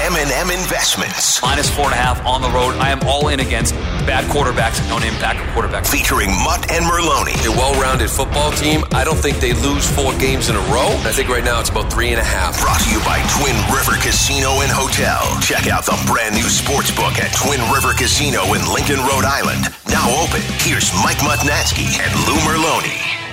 M&M Investments. Minus four and a half on the road. I am all in against bad quarterbacks and don't impact quarterbacks. Featuring Mutt and Merloni. A well-rounded football team. I don't think they lose four games in a row. I think right now it's about three and a half. Brought to you by Twin River Casino and Hotel. Check out the brand new sports book at Twin River Casino in Lincoln, Rhode Island. Now open. Here's Mike Mutnansky and Lou Merloni.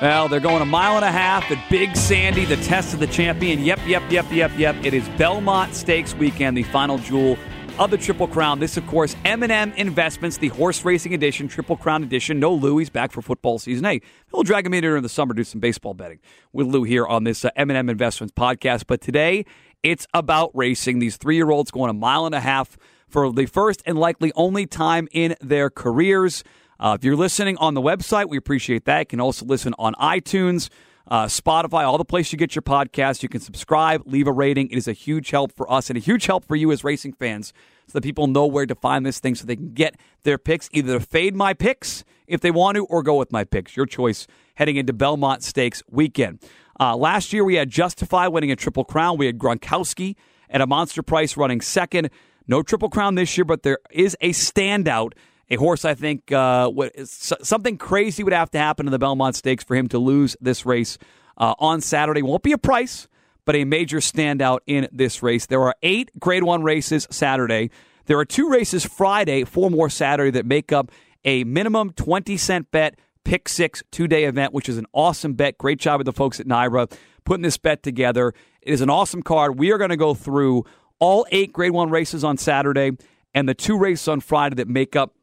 Well, they're going a mile and a half at Big Sandy, the test of the champion. Yep, yep, yep, yep, yep. It is Belmont Stakes weekend, the final jewel of the Triple Crown. This, of course, M&M Investments, the horse racing edition, Triple Crown edition. No Lou, he's back for football season. Hey, we'll drag him in during the summer, do some baseball betting with Lou here on this uh, M&M Investments podcast. But today, it's about racing. These three-year-olds going a mile and a half for the first and likely only time in their careers. Uh, if you're listening on the website, we appreciate that. You can also listen on iTunes, uh, Spotify, all the places you get your podcasts. You can subscribe, leave a rating. It is a huge help for us and a huge help for you as racing fans so that people know where to find this thing so they can get their picks, either fade my picks if they want to or go with my picks. Your choice heading into Belmont Stakes weekend. Uh, last year, we had Justify winning a Triple Crown. We had Gronkowski at a monster price running second. No Triple Crown this year, but there is a standout a horse I think uh, what, something crazy would have to happen in the Belmont Stakes for him to lose this race uh, on Saturday. Won't be a price, but a major standout in this race. There are eight Grade One races Saturday. There are two races Friday, four more Saturday that make up a minimum twenty cent bet. Pick six two day event, which is an awesome bet. Great job with the folks at NYRA putting this bet together. It is an awesome card. We are going to go through all eight Grade One races on Saturday and the two races on Friday that make up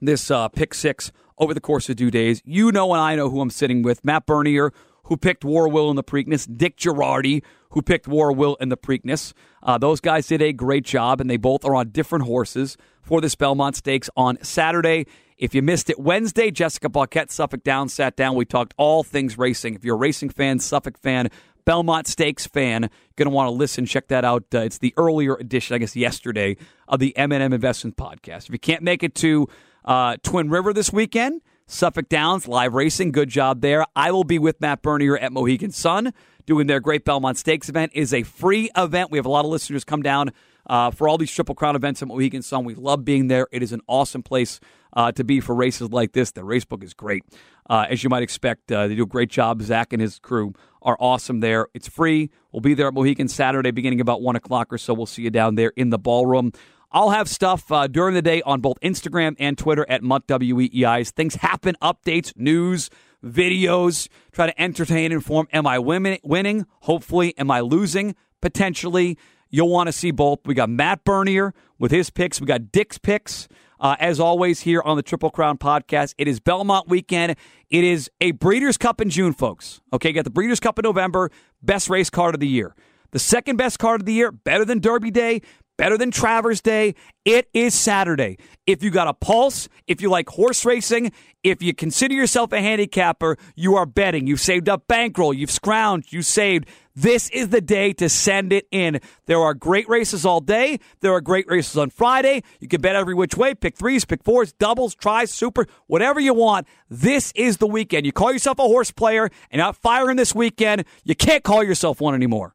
this uh, pick six over the course of two days. You know, and I know who I'm sitting with. Matt Bernier, who picked War Will in the Preakness. Dick Jerardi, who picked War Will in the Preakness. Uh, those guys did a great job, and they both are on different horses for this Belmont Stakes on Saturday. If you missed it Wednesday, Jessica Paquette, Suffolk Down, sat down. We talked all things racing. If you're a racing fan, Suffolk fan, Belmont Stakes fan, going to want to listen. Check that out. Uh, it's the earlier edition, I guess, yesterday of the M&M Investment Podcast. If you can't make it to uh, Twin River this weekend, Suffolk Downs, live racing. Good job there. I will be with Matt Bernier at Mohegan Sun doing their Great Belmont Stakes event. It is a free event. We have a lot of listeners come down uh, for all these Triple Crown events at Mohegan Sun. We love being there. It is an awesome place uh, to be for races like this. The racebook is great. Uh, as you might expect, uh, they do a great job. Zach and his crew are awesome there. It's free. We'll be there at Mohegan Saturday beginning about 1 o'clock or so. We'll see you down there in the ballroom. I'll have stuff uh, during the day on both Instagram and Twitter at MuttWEEIs. Things happen, updates, news, videos. Try to entertain, and inform. Am I winning? Hopefully. Am I losing? Potentially. You'll want to see both. We got Matt Bernier with his picks. We got Dick's picks. Uh, as always, here on the Triple Crown podcast, it is Belmont weekend. It is a Breeders' Cup in June, folks. Okay, got the Breeders' Cup in November. Best race card of the year. The second best card of the year, better than Derby Day, better than Travers Day. It is Saturday. If you got a pulse, if you like horse racing, if you consider yourself a handicapper, you are betting. You've saved up bankroll, you've scrounged, you saved. This is the day to send it in. There are great races all day. There are great races on Friday. You can bet every which way, pick threes, pick fours, doubles, tries, super, whatever you want. This is the weekend. You call yourself a horse player and out firing this weekend, you can't call yourself one anymore.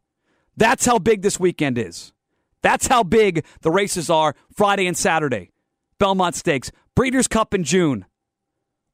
That's how big this weekend is. That's how big the races are Friday and Saturday. Belmont Stakes, Breeders' Cup in June.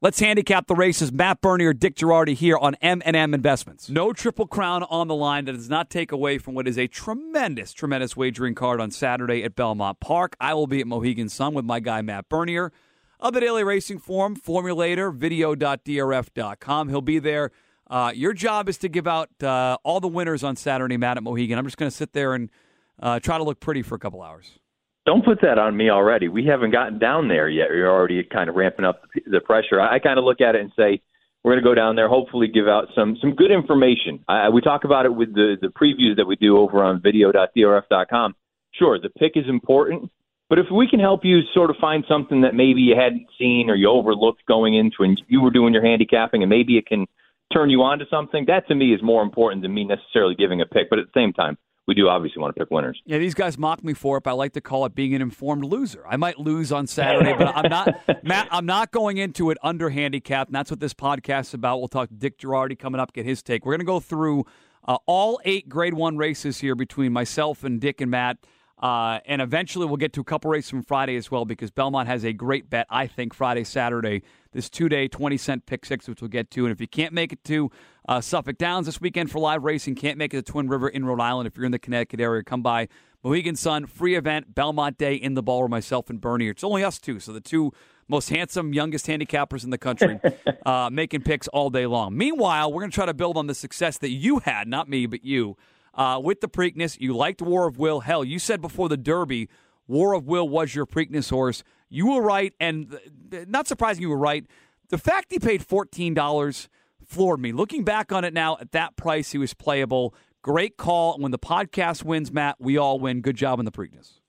Let's handicap the races. Matt Bernier, Dick Jerardi here on M&M Investments. No Triple Crown on the line. That does not take away from what is a tremendous, tremendous wagering card on Saturday at Belmont Park. I will be at Mohegan Sun with my guy Matt Bernier of the Daily Racing Form, Formulator, video.drf.com. He'll be there. Uh, your job is to give out uh, all the winners on Saturday, Matt, at Mohegan. I'm just going to sit there and – uh, try to look pretty for a couple hours. Don't put that on me already. We haven't gotten down there yet. You're already kind of ramping up the pressure. I, I kind of look at it and say, we're going to go down there, hopefully give out some some good information. I, we talk about it with the the previews that we do over on video.drf.com. Sure, the pick is important, but if we can help you sort of find something that maybe you hadn't seen or you overlooked going into and you were doing your handicapping and maybe it can turn you on to something, that to me is more important than me necessarily giving a pick. But at the same time, we do obviously want to pick winners. Yeah, these guys mock me for it, but I like to call it being an informed loser. I might lose on Saturday, but I'm not Matt. I'm not going into it under handicap, and that's what this podcast is about. We'll talk to Dick Jerardi coming up, get his take. We're going to go through Uh, all eight Grade One races here between myself and Dick and Matt. Uh, and eventually we'll get to a couple races from Friday as well because Belmont has a great bet, I think, Friday, Saturday, this two day, 20 cent pick six, which we'll get to. And if you can't make it to uh, Suffolk Downs this weekend for live racing, can't make it to Twin River in Rhode Island, if you're in the Connecticut area, come by Mohegan Sun, free event, Belmont Day in the ballroom, myself and Bernie. It's only us two, so the two most handsome, youngest handicappers in the country, uh, making picks all day long. Meanwhile, we're going to try to build on the success that you had, not me, but you uh, with the Preakness. You liked War of Will. Hell, you said before the Derby, War of Will was your Preakness horse. You were right, and not surprising you were right. The fact he paid $14 floored me. Looking back on it now, at that price, he was playable. Great call. When the podcast wins, Matt, we all win. Good job in the Preakness.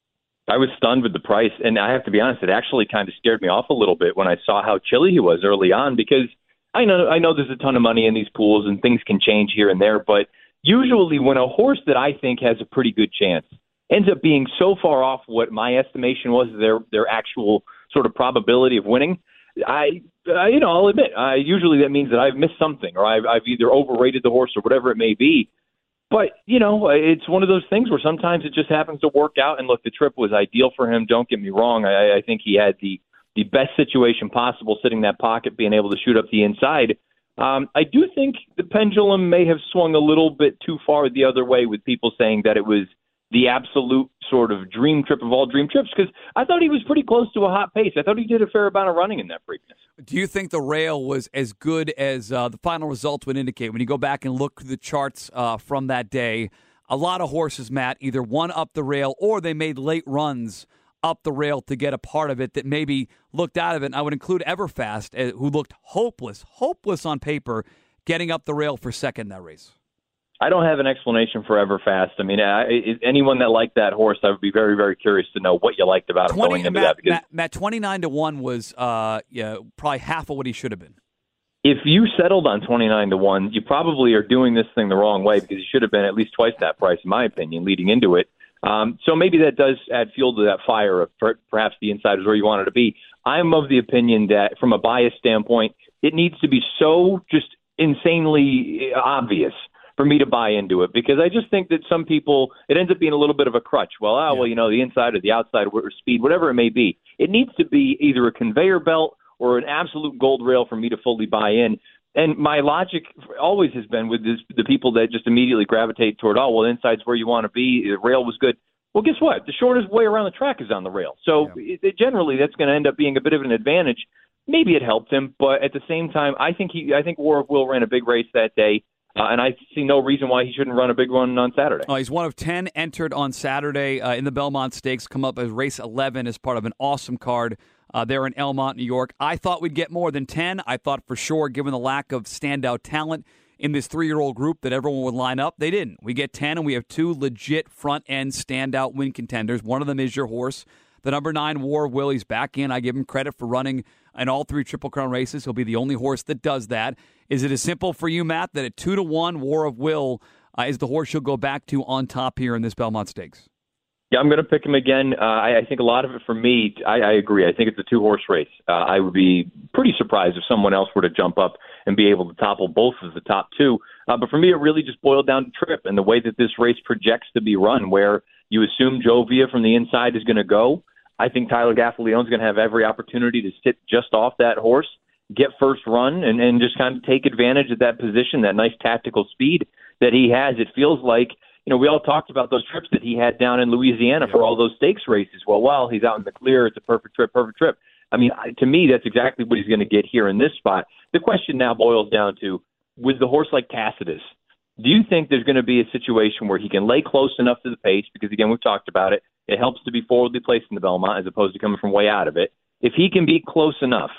I was stunned with the price, and I have to be honest, it actually kind of scared me off a little bit when I saw how chilly he was early on because I know I know there's a ton of money in these pools and things can change here and there, but usually when a horse that I think has a pretty good chance ends up being so far off what my estimation was their their actual sort of probability of winning, I, I you know I'll admit I usually that means that I've missed something or I've, I've either overrated the horse or whatever it may be. But you know it's one of those things where sometimes it just happens to work out. And look, the trip was ideal for him. Don't get me wrong. I, I think he had the the best situation possible, sitting that pocket, being able to shoot up the inside. Um, I do think the pendulum may have swung a little bit too far the other way with people saying that it was the absolute sort of dream trip of all dream trips because I thought he was pretty close to a hot pace. I thought he did a fair amount of running in that Preakness. Do you think the rail was as good as uh, the final results would indicate? When you go back and look through the charts uh, from that day, a lot of horses, Matt, either won up the rail or they made late runs up the rail to get a part of it that maybe looked out of it. And I would include Everfast, uh, who looked hopeless, hopeless on paper, getting up the rail for second that race. I don't have an explanation for Everfast. I mean, I, anyone that liked that horse, I would be very, very curious to know what you liked about 20, him going into Matt, that. Because Matt, Matt, twenty nine to one was uh, yeah, probably half of what he should have been. If you settled on twenty nine to one, you probably are doing this thing the wrong way because he should have been at least twice that price, in my opinion, leading into it. Um, so maybe that does add fuel to that fire of per- perhaps the inside is where you wanted to be. I'm of the opinion that from a bias standpoint, it needs to be so just insanely obvious for me to buy into it because I just think that some people it ends up being a little bit of a crutch. Well, oh, yeah. well, you know, the inside or the outside or speed, whatever it may be. It needs to be either a conveyor belt or an absolute gold rail for me to fully buy in. And my logic always has been with this, the people that just immediately gravitate toward, oh, well, inside's where you want to be. The rail was good. Well, guess what? The shortest way around the track is on the rail. So yeah. it, it, generally, that's going to end up being a bit of an advantage. Maybe it helped him, but at the same time, I think he, I think War of Will ran a big race that day. Uh, and I see no reason why he shouldn't run a big one on Saturday. Oh, he's one of 10 entered on Saturday uh, in the Belmont Stakes, come up as race 11 as part of an awesome card uh, there in Elmont, New York. I thought we'd get more than 10. I thought for sure, given the lack of standout talent in this three year old group, that everyone would line up. They didn't. We get 10, and we have two legit front end standout win contenders. One of them is your horse. The number nine War Willie's back in. I give him credit for running in all three Triple Crown races. He'll be the only horse that does that. Is it as simple for you, Matt, that a two to one, War of Will uh, is the horse you'll go back to on top here in this Belmont Stakes? Yeah, I'm going to pick him again. Uh, I, I think a lot of it for me, I, I agree. I think it's a two horse race. Uh, I would be pretty surprised if someone else were to jump up and be able to topple both of the top two. Uh, but for me, it really just boiled down to trip and the way that this race projects to be run, where you assume Joevia from the inside is going to go. I think Tyler Gaffalione is going to have every opportunity to sit just off that horse, get first run, and, and just kind of take advantage of that position, that nice tactical speed that he has. It feels like you know, we all talked about those trips that he had down in Louisiana for all those stakes races. Well, while he's out in the clear, it's a perfect trip, perfect trip. I mean, to me, that's exactly what he's going to get here in this spot. The question now boils down to with the horse like Tacitus, do you think there's going to be a situation where he can lay close enough to the pace? Because again, we've talked about it. It helps to be forwardly placed in the Belmont as opposed to coming from way out of it. If he can be close enough,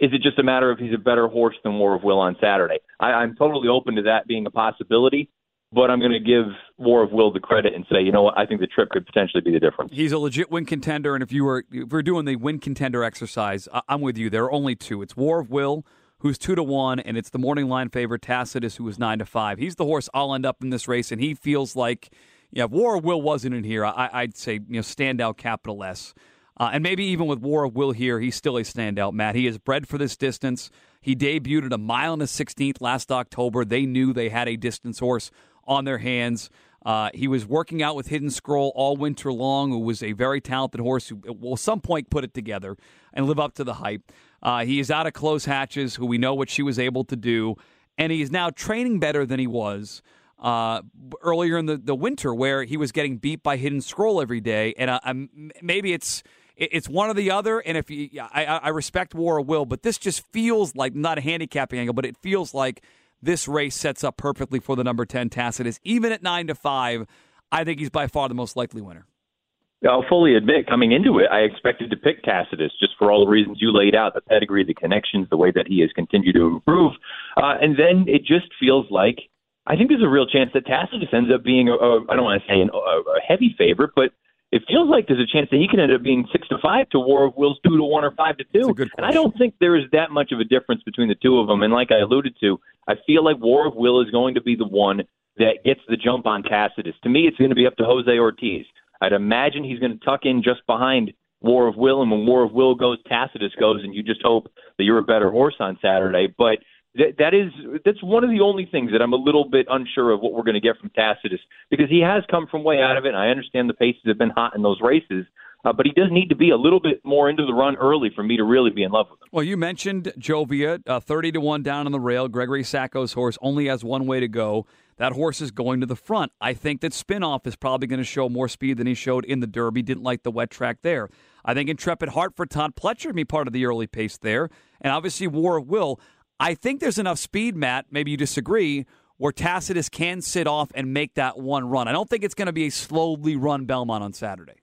is it just a matter of he's a better horse than War of Will on Saturday? I, I'm totally open to that being a possibility but I'm going to give War of Will the credit and say, you know what, I think the trip could potentially be the difference. He's a legit win contender, and if you were if we're doing the win contender exercise, I'm with you. There are only two. It's War of Will, who's two to one, and it's the morning line favorite Tacitus, who is nine to five. He's the horse I'll end up in this race, and he feels like, yeah, if War of Will wasn't in here, I, would say you know standout capital S. Uh, and maybe even with War of Will here, he's still a standout, Matt. He is bred for this distance. He debuted at a mile and a 16th last October. They knew they had a distance horse on their hands. Uh, he was working out with Hidden Scroll all winter long, who was a very talented horse who will some point put it together and live up to the hype. Uh, he is out of close hatches, who we know what she was able to do, and he is now training better than he was uh, earlier in the, the winter, where he was getting beat by Hidden Scroll every day. And uh, maybe it's it's one or the other. And if you, I, I respect War of Will, but this just feels like not a handicapping angle, but it feels like this race sets up perfectly for the number 10 Tacitus. Even at 9 to 5, I think he's by far the most likely winner. I'll fully admit, coming into it, I expected to pick Tacitus just for all the reasons you laid out the pedigree, the connections, the way that he has continued to improve. Uh, and then it just feels like I think there's a real chance that Tacitus ends up being, I don't want to say an, a, a heavy favorite, but it feels like there's a chance that he can end up being six to five to War of Will's two to one or five to two. And I don't think there is that much of a difference between the two of them. And like I alluded to, I feel like War of Will is going to be the one that gets the jump on Tacitus. To me, it's going to be up to Jose Ortiz. I'd imagine he's going to tuck in just behind War of Will, and when War of Will goes, Tacitus goes, and you just hope that you're a better horse on Saturday. But that, that is that's one of the only things that I'm a little bit unsure of what we're going to get from Tacitus because he has come from way out of it. And I understand the paces have been hot in those races, uh, but he does need to be a little bit more into the run early for me to really be in love with him. Well, you mentioned Joevia, uh, thirty to one down on the rail. Gregory Sacco's horse only has one way to go. That horse is going to the front. I think that Spinoff is probably going to show more speed than he showed in the Derby. Didn't like the wet track there. I think Intrepid Heart for Todd Pletcher be part of the early pace there, and obviously War of Will. I think there's enough speed, Matt. Maybe you disagree. Where Tacitus can sit off and make that one run. I don't think it's going to be a slowly run Belmont on Saturday.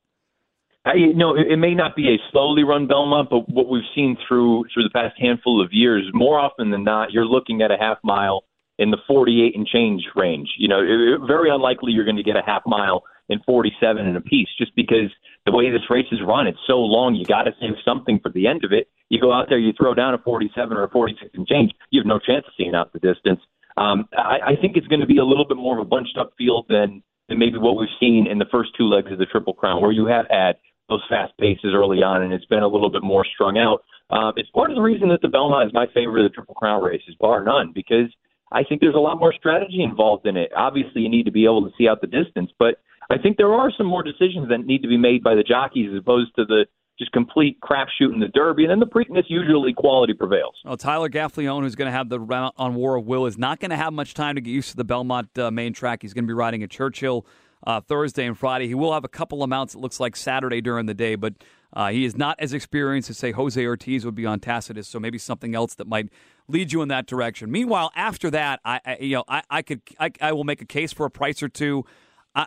Uh, I, no, it, it may not be a slowly run Belmont, but what we've seen through through the past handful of years, more often than not, you're looking at a half mile in the 48 and change range. You know, it, very unlikely you're going to get a half mile in 47 and a piece, just because the way this race is run, it's so long. You got to save something for the end of it. You go out there, you throw down a 47 or a 46 and change, you have no chance of seeing out the distance. Um, I, I think it's going to be a little bit more of a bunched up field than, than maybe what we've seen in the first two legs of the Triple Crown, where you have had those fast paces early on, and it's been a little bit more strung out. Um, it's part of the reason that the Belmont is my favorite of the Triple Crown races, bar none, because I think there's a lot more strategy involved in it. Obviously, you need to be able to see out the distance, but I think there are some more decisions that need to be made by the jockeys as opposed to the just complete crapshoot in the Derby, and then the Preakness usually quality prevails. Well, Tyler Gaffalione, who's going to have the round on War of Will, is not going to have much time to get used to the Belmont uh, main track. He's going to be riding at Churchill uh, Thursday and Friday. He will have a couple of mounts. It looks like Saturday during the day, but uh, he is not as experienced as say Jose Ortiz would be on Tacitus. So maybe something else that might lead you in that direction. Meanwhile, after that, I, I you know I, I could I, I will make a case for a price or two.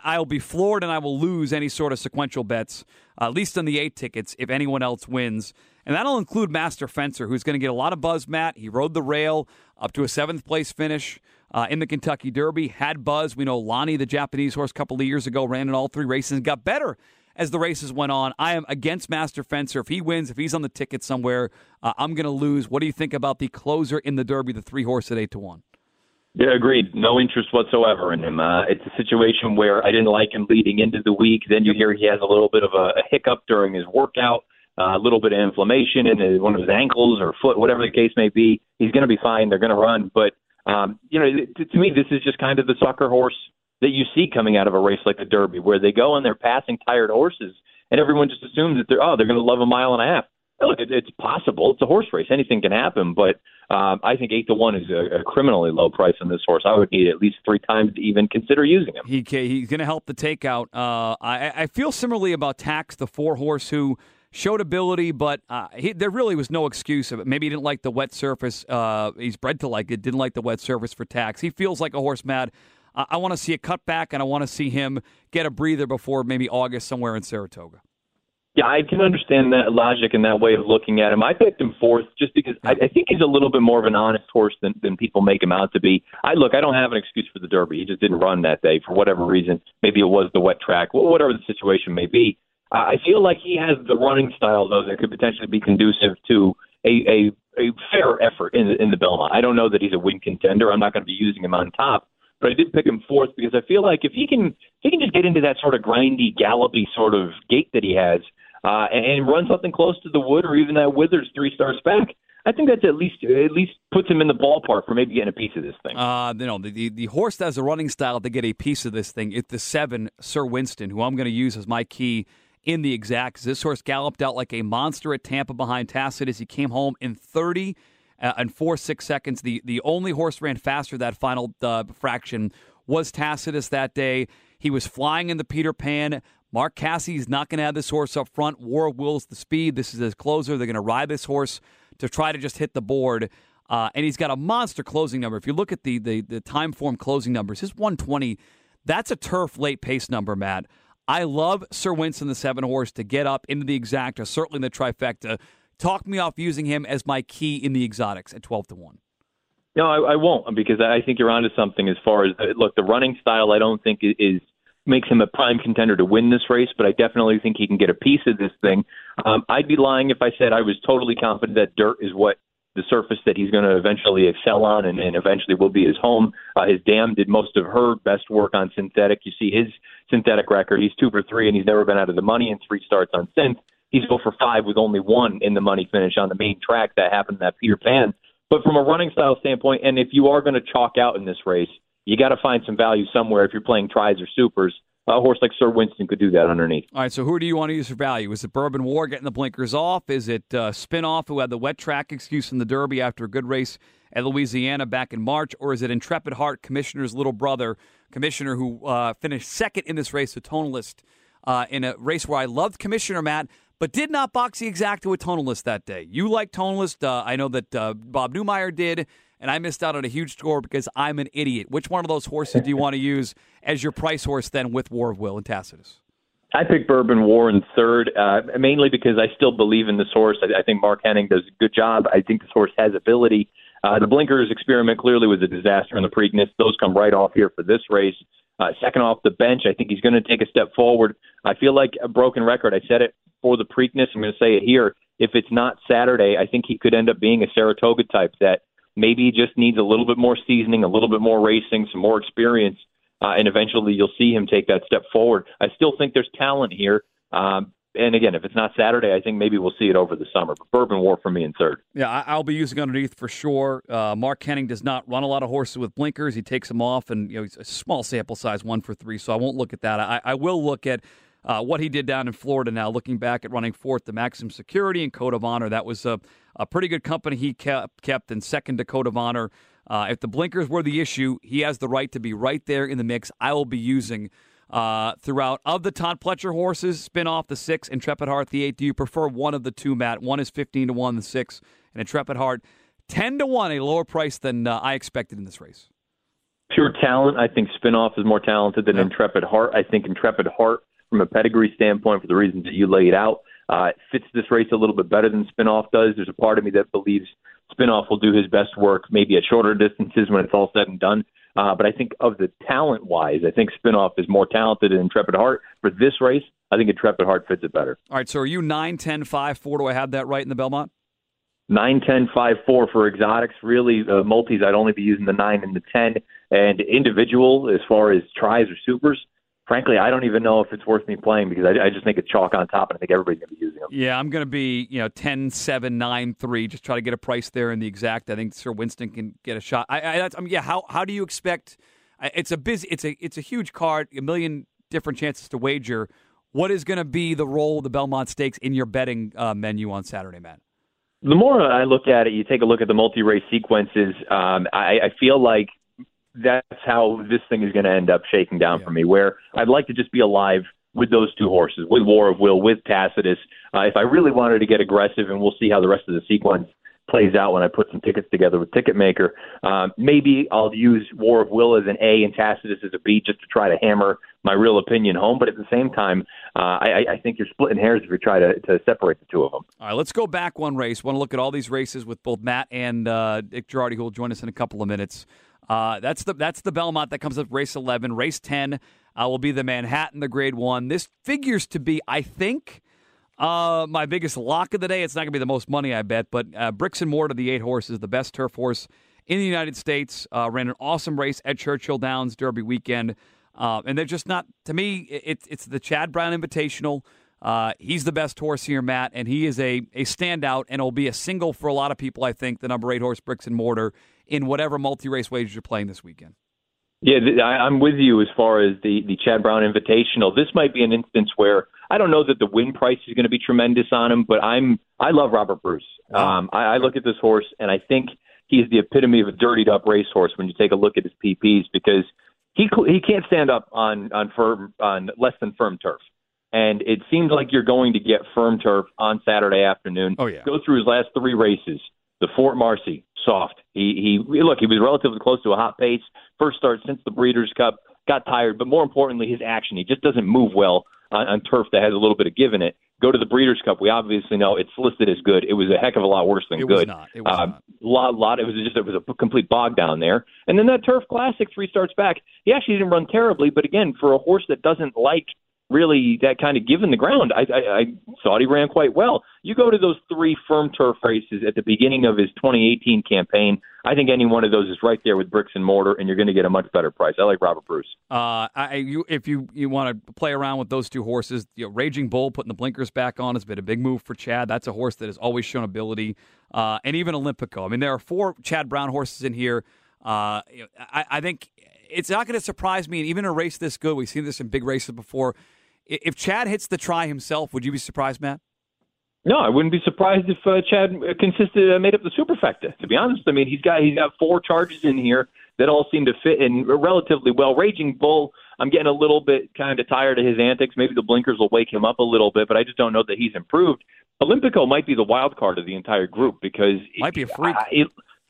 I, will be floored and I will lose any sort of sequential bets, uh, at least on the eight tickets, if anyone else wins. And that'll include Master Fencer, who's going to get a lot of buzz, Matt. He rode the rail up to a seventh place finish uh, in the Kentucky Derby, had buzz. We know Lani, the Japanese horse, a couple of years ago, ran in all three races and got better as the races went on. I am against Master Fencer. If he wins, if he's on the ticket somewhere, uh, I'm going to lose. What do you think about the closer in the Derby, the three horse at 8 to 1? Yeah, agreed. No interest whatsoever in him. Uh, it's a situation where I didn't like him leading into the week. Then you hear he has a little bit of a, a hiccup during his workout, uh, a little bit of inflammation in his, one of his ankles or foot, whatever the case may be. He's going to be fine. They're going to run. But, um, you know, to, to me, this is just kind of the sucker horse that you see coming out of a race like the Derby, where they go and they're passing tired horses, and everyone just assumes that they're, oh, they're going to love a mile and a half. Look, it, it's possible. It's a horse race. Anything can happen, but um, I think eight to one is a, a, criminally low price on this horse. I would need at least three times to even consider using him. He he's going to help the takeout. Uh, I, I feel similarly about Tax, the four horse who showed ability, but uh, he, there really was no excuse of it. Maybe he didn't like the wet surface. Uh, he's bred to like it. Didn't like the wet surface for Tax. He feels like a horse mad. I want to see a cutback, and I want to see him get a breather before maybe August somewhere in Saratoga. Yeah, I can understand that logic and that way of looking at him. I picked him fourth just because I, I think he's a little bit more of an honest horse than, than people make him out to be. I look, I don't have an excuse for the Derby. He just didn't run that day for whatever reason. Maybe it was the wet track, whatever the situation may be. I feel like he has the running style though that could potentially be conducive to a a, a fair effort in the, in the Belmont. I don't know that he's a win contender. I'm not going to be using him on top, but I did pick him fourth because I feel like if he can if he can just get into that sort of grindy, gallopy sort of gait that he has, uh, and, and run something close to the Wood or even that Withers three star spec, I think that's at least at least puts him in the ballpark for maybe getting a piece of this thing. Uh, you know, the, the, the horse that has a running style to get a piece of this thing. It's the seven Sir Winston, who I'm going to use as my key in the exacts. This horse galloped out like a monster at Tampa behind Tacitus. He came home in 30 uh, and four six seconds. The the only horse ran faster that final uh, fraction was Tacitus that day. He was flying in the Peter Pan. Mark Casse is not going to have this horse up front. War Will's the speed. This is his closer. They're going to ride this horse to try to just hit the board. Uh, and he's got a monster closing number. If you look at the, the the Timeform closing numbers, his 120, that's a turf late pace number, Matt. I love Sir Winston, the seven horse, to get up into the exacta, certainly the trifecta. Talk me off using him as my key in the exotics at 12 to 1. No, I, I won't because I think you're onto something as far as look the running style. I don't think is makes him a prime contender to win this race, but I definitely think he can get a piece of this thing. Um, I'd be lying if I said I was totally confident that dirt is what the surface that he's going to eventually excel on and, and eventually will be his home. Uh, his dam did most of her best work on synthetic. You see his synthetic record. He's two for three, and he's never been out of the money in three starts on synth. He's go for five with only one in the money finish on the main track that happened in that Peter Pan. But from a running style standpoint, and if you are going to chalk out in this race, you got to find some value somewhere if you're playing tries or supers. A horse like Sir Winston could do that underneath. All right, so who do you want to use for value? Is it Bourbon War getting the blinkers off? Is it uh, Spinoff who had the wet track excuse in the Derby after a good race at Louisiana back in March? Or is it Intrepid Heart, Commissioner's little brother, Commissioner who uh, finished second in this race, the Tonalist, uh, in a race where I loved Commissioner Matt, but did not box the exacta with Tonalist that day. You like Tonalist. Uh, I know that uh, Bob Neumeier did and I missed out on a huge score because I'm an idiot. Which one of those horses do you want to use as your price horse then with War of Will and Tacitus? I picked Bourbon War in third, uh, mainly because I still believe in this horse. I, I think Mark Hennig does a good job. I think this horse has ability. Uh, the blinkers experiment clearly was a disaster in the Preakness. Those come right off here for this race. Uh, second off the bench, I think he's going to take a step forward. I feel like a broken record. I said it for the Preakness. I'm going to say it here. If it's not Saturday, I think he could end up being a Saratoga type that maybe just needs a little bit more seasoning, a little bit more racing, some more experience, uh, and eventually you'll see him take that step forward. I still think there's talent here. Um, and again, if it's not Saturday, I think maybe we'll see it over the summer. But Bourbon War for me in third. Yeah, I'll be using underneath for sure. Uh, Mark Hennig does not run a lot of horses with blinkers. He takes them off, and you know, he's a small sample size, one for three. So I won't look at that. I, I will look at uh, what he did down in Florida now, looking back at running fourth to Maxim Security and Code of Honor. That was a, a pretty good company he kept, kept in second to Code of Honor. Uh, if the blinkers were the issue, he has the right to be right there in the mix. I will be using uh, throughout. Of the Todd Pletcher horses, Spinoff the six, Intrepid Heart the eight. Do you prefer one of the two, Matt? One is 15 to 1, the six, and Intrepid Heart 10 to 1, a lower price than uh, I expected in this race. Pure talent. I think Spinoff is more talented than yeah. Intrepid Heart. I think Intrepid Heart from a pedigree standpoint for the reasons that you laid out. Uh, fits this race a little bit better than Spinoff does. There's a part of me that believes Spinoff will do his best work maybe at shorter distances when it's all said and done. Uh, but I think of the talent wise, I think Spinoff is more talented than Intrepid Heart. For this race, I think Intrepid Heart fits it better. All right, so are you 9, 10, 5, 4? Do I have that right in the Belmont? 9, 10, 5, 4 for exotics. Really, uh, multis, I'd only be using the 9 and the 10. And individual, as far as tries or supers, frankly, I don't even know if it's worth me playing because I, I just think it's chalk on top, and I think everybody's going to be using them. Yeah, I'm going to be you know 10, 7, 9, 3. Just try to get a price there in the exact. I think Sir Winston can get a shot. I, I, that's, I mean, yeah. How how do you expect? It's a busy. It's a it's a huge card. A million different chances to wager. What is going to be the role of the Belmont Stakes in your betting uh, menu on Saturday, Matt? The more I look at it, you take a look at the multi-race sequences. Um, I, I feel like that's how this thing is going to end up shaking down yeah. for me. Where I'd like to just be alive with those two horses, with War of Will, with Tacitus. Uh, if I really wanted to get aggressive, and we'll see how the rest of the sequence plays out when I put some tickets together with Ticketmaker, um, maybe I'll use War of Will as an A and Tacitus as a B just to try to hammer my real opinion home. But at the same time, uh, I, I think you're splitting hairs if you try to, to separate the two of them. All right, let's go back one race. Want to look at all these races with both Matt and uh, Dick Jerardi, who will join us in a couple of minutes. Uh, that's the that's the Belmont that comes up race eleven. Race ten uh, will be the Manhattan, the Grade One. This figures to be, I think, uh, my biggest lock of the day. It's not going to be the most money, I bet, but uh, Bricks and Mortar, the eight horses, the best turf horse in the United States, uh, ran an awesome race at Churchill Downs Derby weekend, uh, and they're just not to me. It's it's the Chad Brown Invitational. Uh, he's the best horse here, Matt, and he is a, a standout and will be a single for a lot of people, I think, the number eight horse Bricks and Mortar in whatever multi race wages you're playing this weekend. Yeah, I, I'm with you as far as the, the Chad Brown Invitational. This might be an instance where I don't know that the win price is going to be tremendous on him, but I'm I love Robert Bruce. Um, I, I look at this horse and I think he's the epitome of a dirtied up racehorse when you take a look at his PPs because he he can't stand up on on firm on less than firm turf. And it seems like you're going to get firm turf on Saturday afternoon. Oh yeah. Go through his last three races. The Fort Marcy, soft. He he look, he was relatively close to a hot pace. First start since the Breeders' Cup. Got tired, but more importantly, his action. He just doesn't move well on, on turf that has a little bit of give in it. Go to the Breeders' Cup. We obviously know it's listed as good. It was a heck of a lot worse than It good. was not. It was um, not. lot, lot. It was just it was a complete bog down there. And then that Turf Classic, three starts back, he actually didn't run terribly. But again, for a horse that doesn't like really that kind of given the ground, I, I, I thought he ran quite well. You go to those three firm turf races at the beginning of his 2018 campaign. I think any one of those is right there with bricks and mortar, and you're going to get a much better price. I like Robert Bruce. Uh, I, you, if you, you want to play around with those two horses, you know, Raging Bull putting the blinkers back on has been a big move for Chad. That's a horse that has always shown ability, uh, and even Olympico. I mean, there are four Chad Brown horses in here. Uh, I, I think it's not going to surprise me, and even a race this good, we've seen this in big races before. If Chad hits the try himself, would you be surprised, Matt? No, I wouldn't be surprised if uh, Chad uh, consisted uh, made up the superfecta. To be honest, I mean he's got he's got four charges in here that all seem to fit in relatively well. Raging Bull, I'm getting a little bit kind of tired of his antics. Maybe the blinkers will wake him up a little bit, but I just don't know that he's improved. Olympico might be the wild card of the entire group because Might be a freak. It,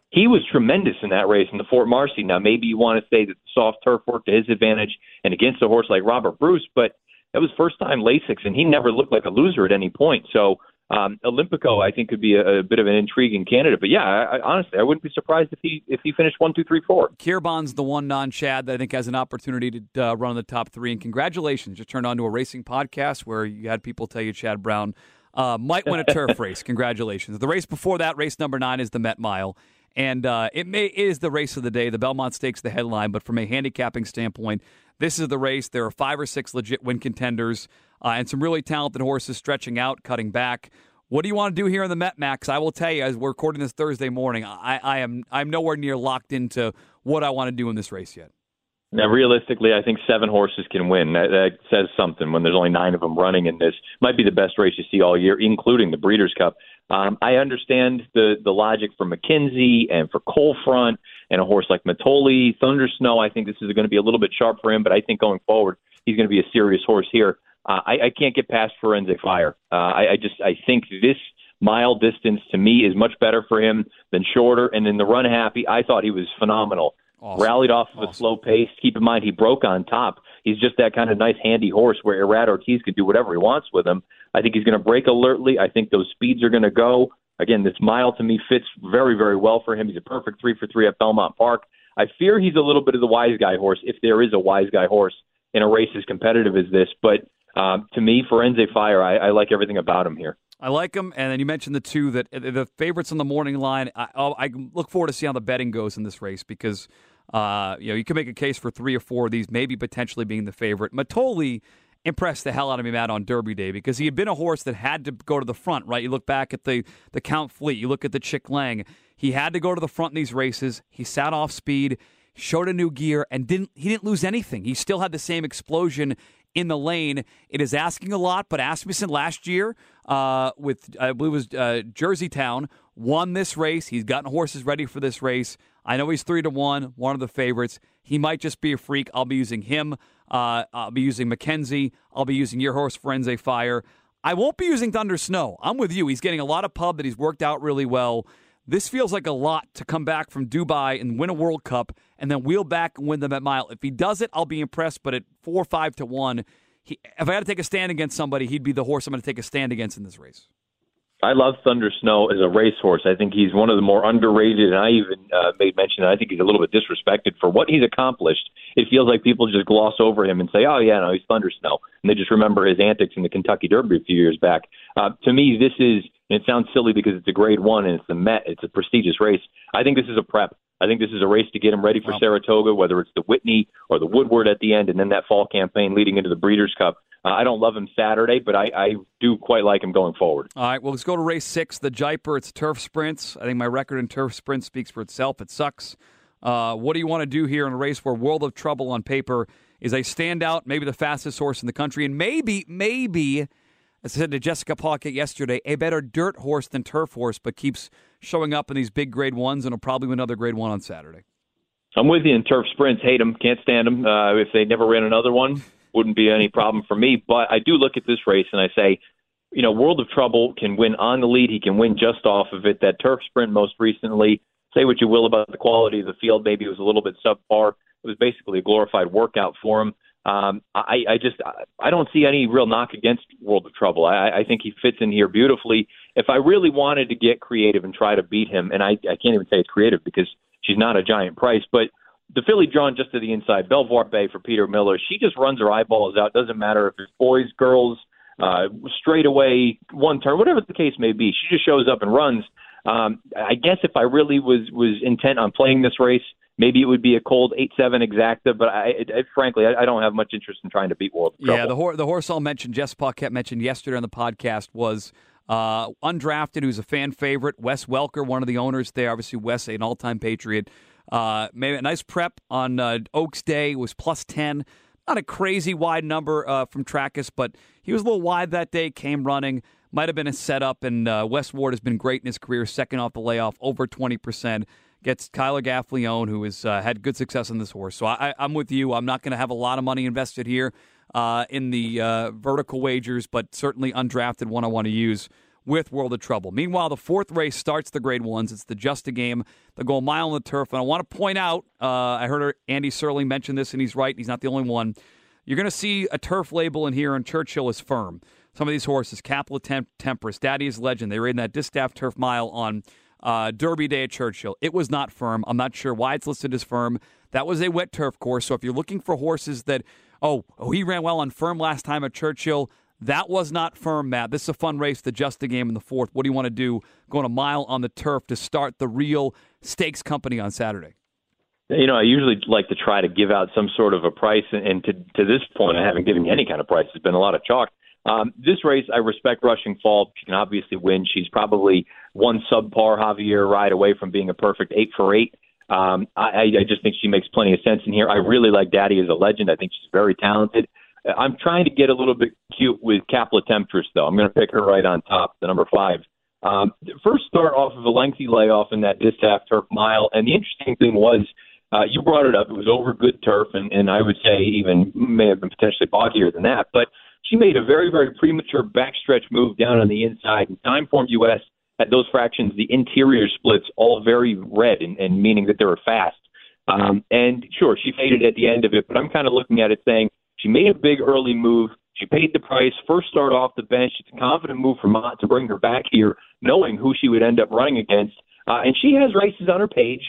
he was tremendous in that race in the Fort Marcy. Now maybe you want to say that the soft turf worked to his advantage and against a horse like Robert Bruce, but that was first time Lasix, and he never looked like a loser at any point. So um, Olympico, I think, could be a, a bit of an intriguing candidate. But yeah, I, I, honestly, I wouldn't be surprised if he if he finished one, two, three, four. Qurbaan's the one non-Chad that I think has an opportunity to uh, run in the top three. And congratulations, you turned on to a racing podcast where you had people tell you Chad Brown uh, might win a turf race. Congratulations. The race before that, race number nine, is the Met Mile. And uh, it may it is the race of the day. The Belmont Stakes, the headline, but from a handicapping standpoint, this is the race. There are five or six legit win contenders uh, and some really talented horses stretching out, cutting back. What do you want to do here in the Met Max? I will tell you, as we're recording this Thursday morning, I, I am I'm nowhere near locked into what I want to do in this race yet. Now, realistically, I think seven horses can win. That, that says something when there's only nine of them running in this. Might be the best race you see all year, including the Breeders' Cup. Um, I understand the the logic for McKinzie and for Coal Front and a horse like Mitole, Thunder Snow. I think this is going to be a little bit sharp for him, but I think going forward, he's going to be a serious horse here. Uh, I, I can't get past Firenze Fire. Uh, I, I just I think this mile distance to me is much better for him than shorter. And in the run happy, I thought he was phenomenal. Awesome. Rallied off of a slow pace. Keep in mind he broke on top. He's just that kind of nice, handy horse where Irad Ortiz can do whatever he wants with him. I think he's going to break alertly. I think those speeds are going to go. Again, this mile to me fits very, very well for him. He's a perfect three for three at Belmont Park. I fear he's a little bit of the wise guy horse, if there is a wise guy horse in a race as competitive as this. But um, to me, Firenze Fire, I, I like everything about him here. I like them, and then you mentioned the two that the favorites on the morning line. I, I look forward to see how the betting goes in this race because uh, you know you can make a case for three or four of these, maybe potentially being the favorite. Mitole impressed the hell out of me, Matt, on Derby Day because he had been a horse that had to go to the front. Right? You look back at the the Count Fleet, you look at the Chick Lang. He had to go to the front in these races. He sat off speed, showed a new gear, and didn't he didn't lose anything. He still had the same explosion in the lane. It is asking a lot, but Asmussen last year uh, with I believe it was uh, Jersey Town won this race. He's gotten horses ready for this race. I know he's three to one, one of the favorites. He might just be a freak. I'll be using him. Uh, I'll be using McKinzie. I'll be using your horse Firenze Fire. I won't be using Thunder Snow. I'm with you. He's getting a lot of pub that he's worked out really well. This feels like a lot to come back from Dubai and win a World Cup and then wheel back and win them at mile. If he does it, I'll be impressed. But at four, five to one, he, if I had to take a stand against somebody, he'd be the horse I'm going to take a stand against in this race. I love Thunder Snow as a racehorse. I think he's one of the more underrated, and I even uh, made mention I think he's a little bit disrespected for what he's accomplished. It feels like people just gloss over him and say, "Oh yeah, no, he's Thunder Snow," and they just remember his antics in the Kentucky Derby a few years back. Uh, to me, this is, and it sounds silly because it's a Grade One and it's the Met. It's a prestigious race. I think this is a prep. I think this is a race to get him ready for Saratoga, whether it's the Whitney or the Woodward at the end, and then that fall campaign leading into the Breeders' Cup. Uh, I don't love him Saturday, but I, I do quite like him going forward. All right, well, let's go to race six, the Jaipur. It's turf sprints. I think my record in turf sprints speaks for itself. It sucks. Uh, what do you want to do here in a race where World of Trouble on paper is a standout, maybe the fastest horse in the country, and maybe, maybe, as I said to Jessica Paquette yesterday, a better dirt horse than turf horse, but keeps showing up in these big grade ones and will probably win another grade one on Saturday. I'm with you in turf sprints. Hate them, can't stand them. Uh, if they never ran another one, wouldn't be any problem for me. But I do look at this race and I say, you know, World of Trouble can win on the lead. He can win just off of it. That turf sprint most recently, say what you will about the quality of the field. Maybe it was a little bit subpar. It was basically a glorified workout for him. Um, I, I just I don't see any real knock against World of Trouble. I, I think he fits in here beautifully. If I really wanted to get creative and try to beat him, and I, I can't even say it's creative because she's not a giant price, but the filly drawn just to the inside, Belvoir Bay for Peter Miller. She just runs her eyeballs out. Doesn't matter if it's boys, girls, uh, straight away, one turn, whatever the case may be. She just shows up and runs. Um, I guess if I really was was intent on playing this race, maybe it would be a cold eight seven exacta. But I, I frankly, I, I, don't have much interest in trying to beat World. Yeah, the, hor- the horse I'll mention, Jess Paquette mentioned yesterday on the podcast was uh, undrafted, who's a fan favorite. Wes Welker, one of the owners there. Obviously, Wes, an all time Patriot. Uh, maybe a nice prep on uh, Oaks Day was plus 10. Not a crazy wide number uh, from Trakus, but he was a little wide that day, came running. Might have been a setup, and uh, Wes Ward has been great in his career, second off the layoff, over 20%. Gets Tyler Gaffalione, who has uh, had good success on this horse. So I, am with you. I'm not going to have a lot of money invested here uh, in the uh, vertical wagers, but certainly undrafted one I want to use with World of Trouble. Meanwhile, the fourth race starts the grade ones. It's the Just a Game. They go a mile on the turf. And I want to point out, uh, I heard Andy Serling mention this, and he's right. He's not the only one. You're going to see a turf label in here, and Churchill is firm. Some of these horses, Capital Temp- Temperance, Daddy is Legend, they in that Distaff Turf Mile on uh, Derby Day at Churchill. It was not firm. I'm not sure why it's listed as firm. That was a wet turf course. So if you're looking for horses that, oh, oh, he ran well on firm last time at Churchill, that was not firm, Matt. This is a fun race to just a game in the fourth. What do you want to do going a mile on the turf to start the real stakes company on Saturday? You know, I usually like to try to give out some sort of a price, and to to this point, I haven't given you any kind of price. It's been a lot of chalk. Um, this race, I respect Rushing Fall. She can obviously win. She's probably one subpar Javier ride away from being a perfect eight for eight. Um, I, I just think she makes plenty of sense in here. I really like Daddy as a legend. I think she's very talented. I'm trying to get a little bit cute with Capla Temptress, though. I'm going to pick her right on top, the number five. Um, first start off of a lengthy layoff in that distaff turf mile, and the interesting thing was uh, you brought it up. It was over good turf, and, and I would say even may have been potentially boggier than that. But she made a very, very premature backstretch move down on the inside. And Timeform US at those fractions, the interior splits, all very red, and, and meaning that they were fast. Um, and sure, she faded at the end of it, but I'm kind of looking at it saying she made a big early move. She paid the price. First start off the bench. It's a confident move for Mott to bring her back here, knowing who she would end up running against. Uh, and she has races on her page.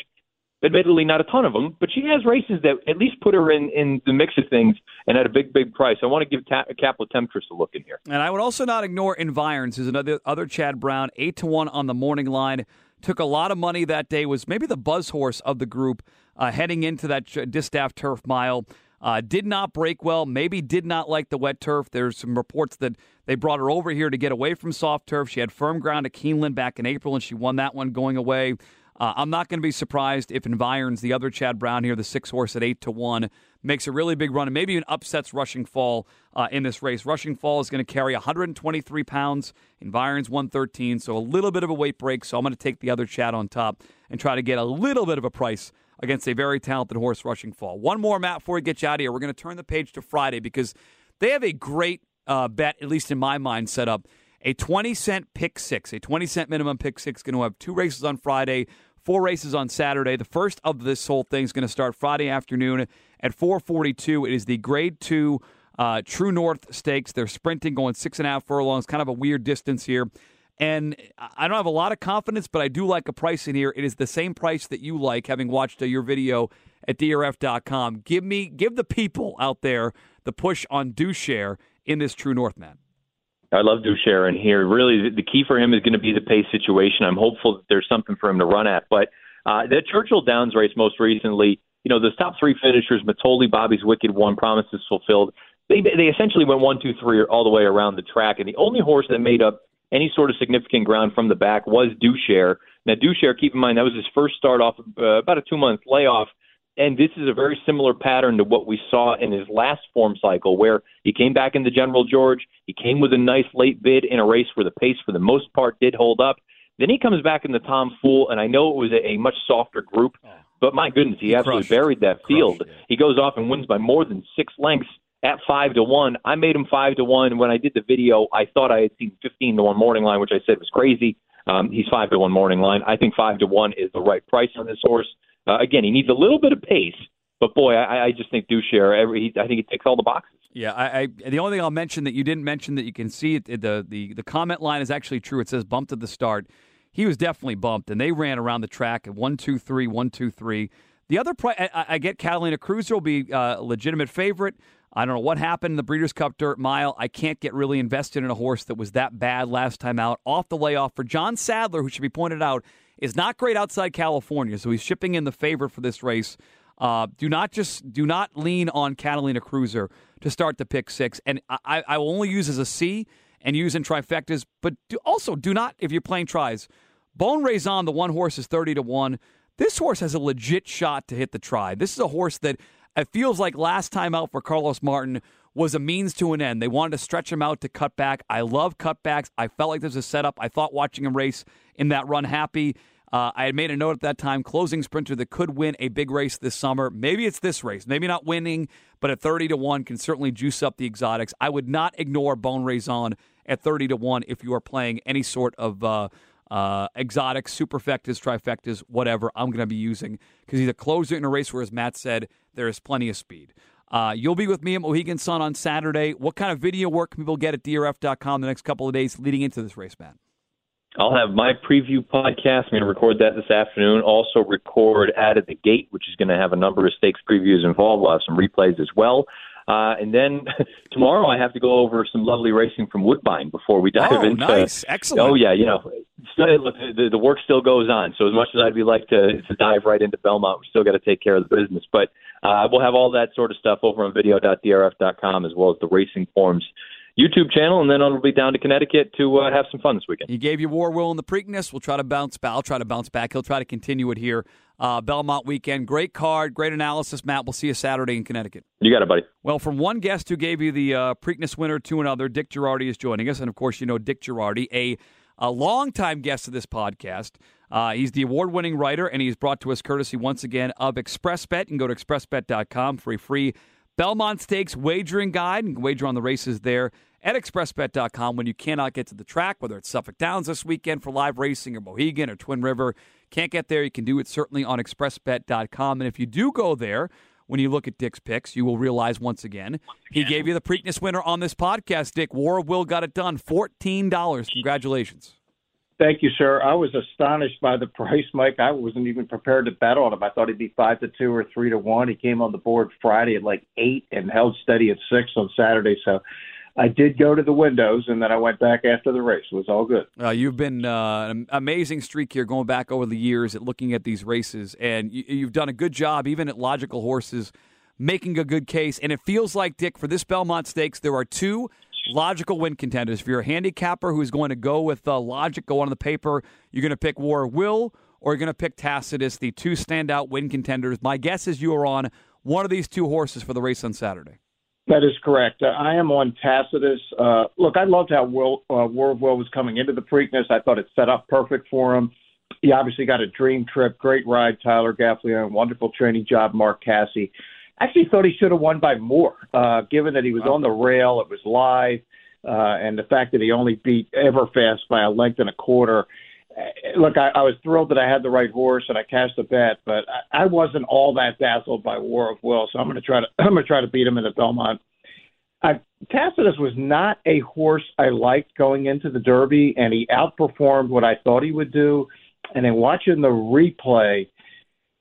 Admittedly, not a ton of them, but she has races that at least put her in, in the mix of things and at a big, big price. I want to give Ta- Temptress a look in here. And I would also not ignore Environs, who's another other Chad Brown, eight to one on the morning line. Took a lot of money that day. Was maybe the buzz horse of the group uh, heading into that distaff turf mile. Uh, did not break well, maybe did not like the wet turf. There's some reports that they brought her over here to get away from soft turf. She had firm ground at Keeneland back in April, and she won that one going away. Uh, I'm not going to be surprised if Environs, the other Chad Brown here, the six horse at eight to one, makes a really big run and maybe even upsets Rushing Fall uh, in this race. Rushing Fall is going to carry 123 pounds. Environs 113, so a little bit of a weight break. So I'm going to take the other Chad on top and try to get a little bit of a price against a very talented horse rushing fall. One more, Matt, before we get you out of here. We're going to turn the page to Friday because they have a great uh, bet, at least in my mind, set up. A 20 cent pick six, a 20 cent minimum pick six, going to have two races on Friday, four races on Saturday. The first of this whole thing is going to start Friday afternoon at 442. It is the grade two uh, True North Stakes. They're sprinting, going six and a half furlongs, kind of a weird distance here. And I don't have a lot of confidence, but I do like a price in here. It is the same price that you like, having watched uh, your video at drf.com. Give me, give the people out there the push on do share in this True North, man. I love Duchère in here. Really, the key for him is going to be the pace situation. I'm hopeful that there's something for him to run at. But Uh, the Churchill Downs race most recently, you know, the top three finishers, Mitole, Bobby's Wicked One, Promises Fulfilled, they, they essentially went one, two, three all the way around the track. And the only horse that made up any sort of significant ground from the back was Dushare. Now, Dushare, keep in mind, that was his first start off uh, about a two month layoff. And this is a very similar pattern to what we saw in his last form cycle, where he came back in the General George. He came with a nice late bid in a race where the pace, for the most part, did hold up. Then he comes back in the Tom Fool, and I know it was a, a much softer group, but my goodness, he, he absolutely buried that field. Crushed, yeah. He goes off and wins by more than six lengths at five to one. I made him five to one. When I did the video, I thought I had seen fifteen to one morning line, which I said was crazy. Um, he's five to one morning line. I think five to one is the right price on this horse. Uh, again, he needs a little bit of pace, but boy, I, I just think Dushare. Every, I think he ticks all the boxes. Yeah, I, I, the only thing I'll mention that you didn't mention that you can see it, the the the comment line is actually true. It says bumped at the start. He was definitely bumped, and they ran around the track at one two three one two three. The other price, I, I, get Catalina Cruiser will be uh, a legitimate favorite. I don't know what happened in the Breeders' Cup Dirt Mile. I can't get really invested in a horse that was that bad last time out. Off the layoff for John Sadler, who should be pointed out, is not great outside California, so he's shipping in the favorite for this race. Uh, do not just do not lean on Catalina Cruiser to start the pick six, and I, I will only use as a C and use in trifectas. But do, also do not if you're playing tries. Bon Raison, the one horse is thirty to one. This horse has a legit shot to hit the try. This is a horse that it feels like last time out for Carlos Martin was a means to an end. They wanted to stretch him out to cut back. I love cutbacks. I felt like there's a setup. I thought watching him race in that run happy. Uh, I had made a note at that time, closing sprinter that could win a big race this summer. Maybe it's this race. Maybe not winning, but at 30 to 1 can certainly juice up the exotics. I would not ignore Bon Raison at 30 to 1 if you are playing any sort of uh, uh, exotics, superfectas, trifectas, whatever I'm going to be using because he's a closer in a race where, as Matt said, there is plenty of speed. Uh, you'll be with me at Mohegan Sun on Saturday. What kind of video work can people get at DRF.com the next couple of days leading into this race, Matt? I'll have my preview podcast. I'm going to record that this afternoon. Also, record Out of the Gate, which is going to have a number of stakes previews involved. We'll have some replays as well. Uh, and then tomorrow I have to go over some lovely racing from Woodbine before we dive oh, into. nice, excellent. Oh yeah, you know, look, the, the work still goes on. So as much as I'd be like to, to dive right into Belmont, we still got to take care of the business. But uh, we'll have all that sort of stuff over on video.drf.com as well as the Racing Forms YouTube channel, and then I'll be down to Connecticut to uh, have some fun this weekend. He gave you War Will in the Preakness. We'll try to bounce back. I'll try to bounce back. He'll try to continue it here. Uh, Belmont weekend. Great card, great analysis, Matt. We'll see you Saturday in Connecticut. You got it, buddy. Well, from one guest who gave you the uh, Preakness winner to another, Dick Jerardi is joining us. And of course, you know Dick Jerardi, a, a longtime guest of this podcast. Uh, he's the award winning writer, and he's brought to us courtesy once again of Xpressbet. You can go to xpressbet.com for a free Belmont Stakes wagering guide and wager on the races there at xpressbet.com when you cannot get to the track, whether it's Suffolk Downs this weekend for live racing or Mohegan or Twin River. Can't get there, you can do it certainly on xpressbet.com. And if you do go there, when you look at Dick's picks, you will realize once again, he gave you the Preakness winner on this podcast, Dick. War of Will got it done. $14. Congratulations. Thank you, sir. I was astonished by the price, Mike. I wasn't even prepared to bet on him. I thought he'd be five to two or three to one. He came on the board Friday at like eight and held steady at six on Saturday. So I did go to the windows, and then I went back after the race. It was all good. Uh, you've been uh, an amazing streak here, going back over the years at looking at these races, and you, you've done a good job, even at logical horses, making a good case. And it feels like Dick for this Belmont Stakes, there are two logical win contenders. If you're a handicapper who's going to go with uh, logic, go on the paper, you're going to pick War Will, or you're going to pick Tacitus, the two standout win contenders. My guess is you are on one of these two horses for the race on Saturday. That is correct. Uh, I am on Tacitus. Uh, look, I loved how Will, uh, War of Will was coming into the Preakness. I thought it set up perfect for him. He obviously got a dream trip, great ride, Tyler Gaffalione, wonderful training job, Mark Casse. Actually, thought he should have won by more, uh, given that he was on the rail, it was live, uh, and the fact that he only beat Everfast by a length and a quarter look, I, I was thrilled that I had the right horse and I cashed the bet, but I, I wasn't all that dazzled by War of Will, so I'm going to try to I'm going to try to beat him in the Belmont. I, Tacitus was not a horse I liked going into the Derby, and he outperformed what I thought he would do. And then watching the replay,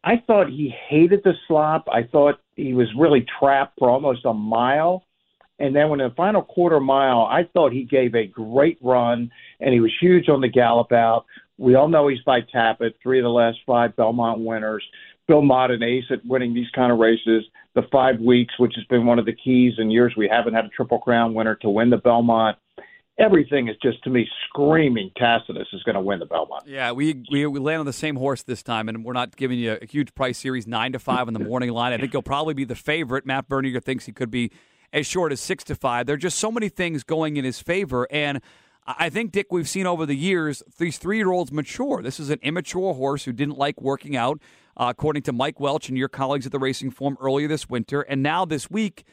I thought he hated the slop. I thought he was really trapped for almost a mile. And then when the final quarter mile, I thought he gave a great run, and he was huge on the gallop out We all know he's by Tapit, three of the last five Belmont winners. Bill Mott, an ace at winning these kind of races. The five weeks, which has been one of the keys in years we haven't had a Triple Crown winner to win the Belmont everything is just to me screaming Tacitus is going to win the Belmont. Yeah, we, we we land on the same horse this time, and we're not giving you a huge price series nine to five on the morning line. I think he'll probably be the favorite. Matt Bernier thinks he could be as short as six to five. There are just so many things going in his favor, and I think Dick, we've seen over the years these three year olds mature. This is an immature horse who didn't like working out, uh, according to Mike Welsch and your colleagues at the Racing Form earlier this winter, and now this week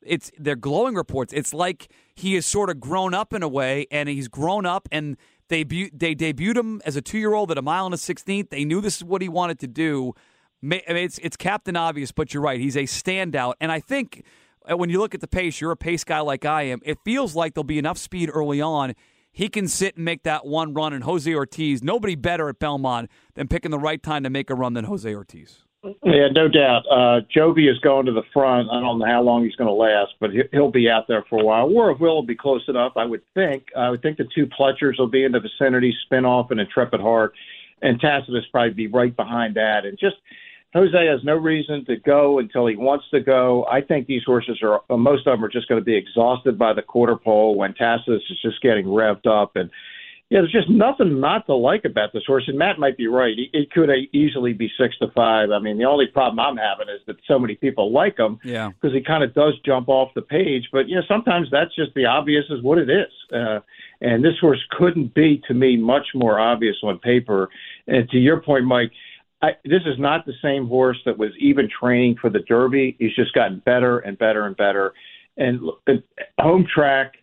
it's they're glowing reports. It's like he has sort of grown up in a way, and he's grown up and. They, bu- they debuted him as a two year old at a mile and a sixteenth. They knew this is what he wanted to do. It's it's Captain Obvious, but you're right. He's a standout, and I think uh, when you look at the pace, you're a pace guy like I am. It feels like there'll be enough speed early on. He can sit and make that one run, and Jose Ortiz, nobody better at Belmont than picking the right time to make a run than Jose Ortiz. Yeah, no doubt. Uh, Joevia is going to the front. I don't know how long he's going to last, but he'll be out there for a while. War of Will will be close enough, I would think. I would think the two Pletchers will be in the vicinity, Spinoff and Intrepid Heart, and Tacitus probably be right behind that. And just Jose has no reason to go until he wants to go. I think these horses are most of them are just going to be exhausted by the quarter pole when Tacitus is just getting revved up and yeah, there's just nothing not to like about this horse. And Matt might be right. It could easily be six to five. I mean, the only problem I'm having is that so many people like him. Yeah. Because he kind of does jump off the page. But, you know, sometimes that's just the obvious is what it is. Uh, and this horse couldn't be, to me, much more obvious on paper. And to your point, Mike, I, this is not the same horse that was even training for the Derby. He's just gotten better and better and better. And home track –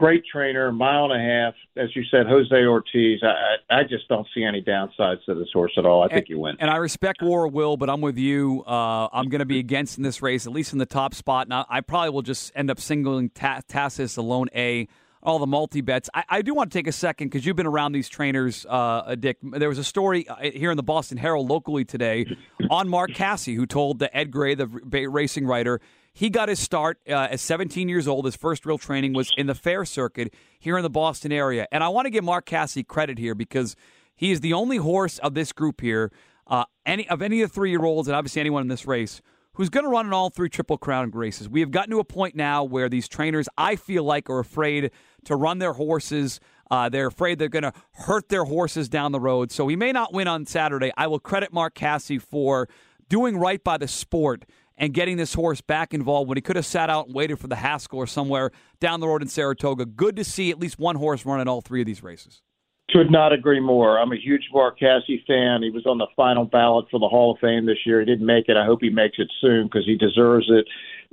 great trainer, mile and a half. As you said, Jose Ortiz. I, I just don't see any downsides to this horse at all. I think and, you win. And I respect War Will, but I'm with you. Uh, I'm going to be against in this race, at least in the top spot. And I, I probably will just end up singling Ta- Tassis alone A. All the multi bets. I, I, do want to take a second because you've been around these trainers, uh, Dick. There was a story uh, here in the Boston Herald locally today on Mark Casse, who told the Ed Gray, the racing writer, he got his start uh, at 17 years old. His first real training was in the fair circuit here in the Boston area. And I want to give Mark Casse credit here because he is the only horse of this group here, uh, any of any of the three year olds, and obviously anyone in this race, who's going to run in all three Triple Crown races. We have gotten to a point now where these trainers, I feel like, are afraid to run their horses. Uh, they're afraid they're going to hurt their horses down the road. So he may not win on Saturday. I will credit Mark Casse for doing right by the sport and getting this horse back involved when he could have sat out and waited for the Haskell or somewhere down the road in Saratoga. Good to see at least one horse run in all three of these races. Could not agree more. I'm a huge Mark Casse fan. He was on the final ballot for the Hall of Fame this year. He didn't make it. I hope he makes it soon because he deserves it.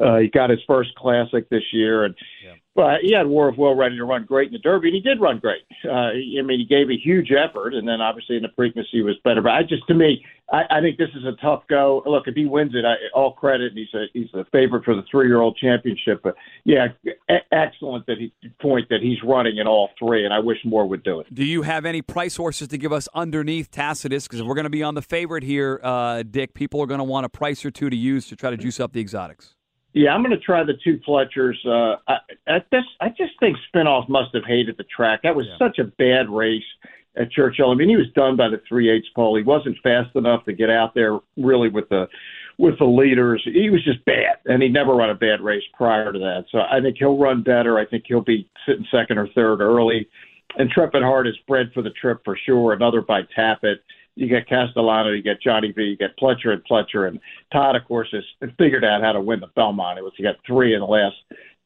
Uh, he got his first classic this year, and yeah. But he had War of Will ready to run great in the Derby, and he did run great. Uh, I mean, he gave a huge effort, and then obviously in the Preakness he was better. But I just, to me, I, I think this is a tough go. Look, if he wins it, I, all credit. He's a he's the favorite for the three year old championship. But yeah, a- excellent that he point that he's running in all three, and I wish more would do it. Do you have any price horses to give us underneath Tacitus? Because if we're going to be on the favorite here, uh, Dick, people are going to want a price or two to use to try to juice up the exotics. Yeah, I'm going to try the two Pletchers. Uh, I, I just, I just think Spinoff must have hated the track. That was yeah. such a bad race at Churchill. I mean, he was done by the three eighths pole. He wasn't fast enough to get out there really with the with the leaders. He was just bad, and he never run a bad race prior to that. So I think he'll run better. I think he'll be sitting second or third early. Intrepid Heart is bred for the trip for sure. Another by Tapit you get Castellano, you get Johnny V, you get Pletcher and Pletcher, and Todd, of course, has figured out how to win the Belmont. It was he got three in the last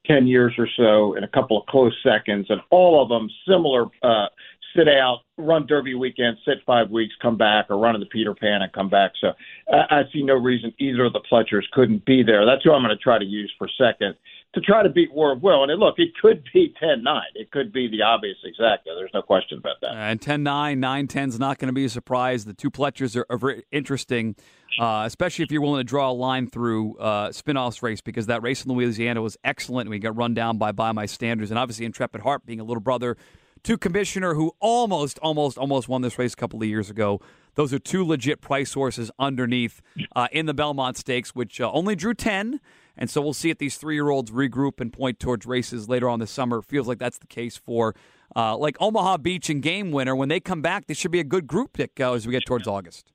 ten years or so, in a couple of close seconds, and all of them similar. Uh, sit out, run Derby weekend, sit five weeks, come back, or run in the Peter Pan and come back. So I, I see no reason either of the Pletchers couldn't be there. That's who I'm going to try to use for second to try to beat War of Will. And look, it could be 10 9. It could be the obvious exacta. There's no question about that. And 10 9, 9 10 is not going to be a surprise. The two Pletchers are, are interesting, uh, especially if you're willing to draw a line through uh, Spinoff's race, because that race in Louisiana was excellent. We got run down by by my standards. And obviously, Intrepid Heart being a little brother to Commissioner, who almost, almost, almost won this race a couple of years ago. Those are two legit price horses underneath uh, in the Belmont Stakes, which uh, only drew 10. And so we'll see if these three year olds regroup and point towards races later on this summer. Feels like that's the case for uh, like Omaha Beach and Game Winner, when they come back, they should be a good group pick uh, as we get towards August.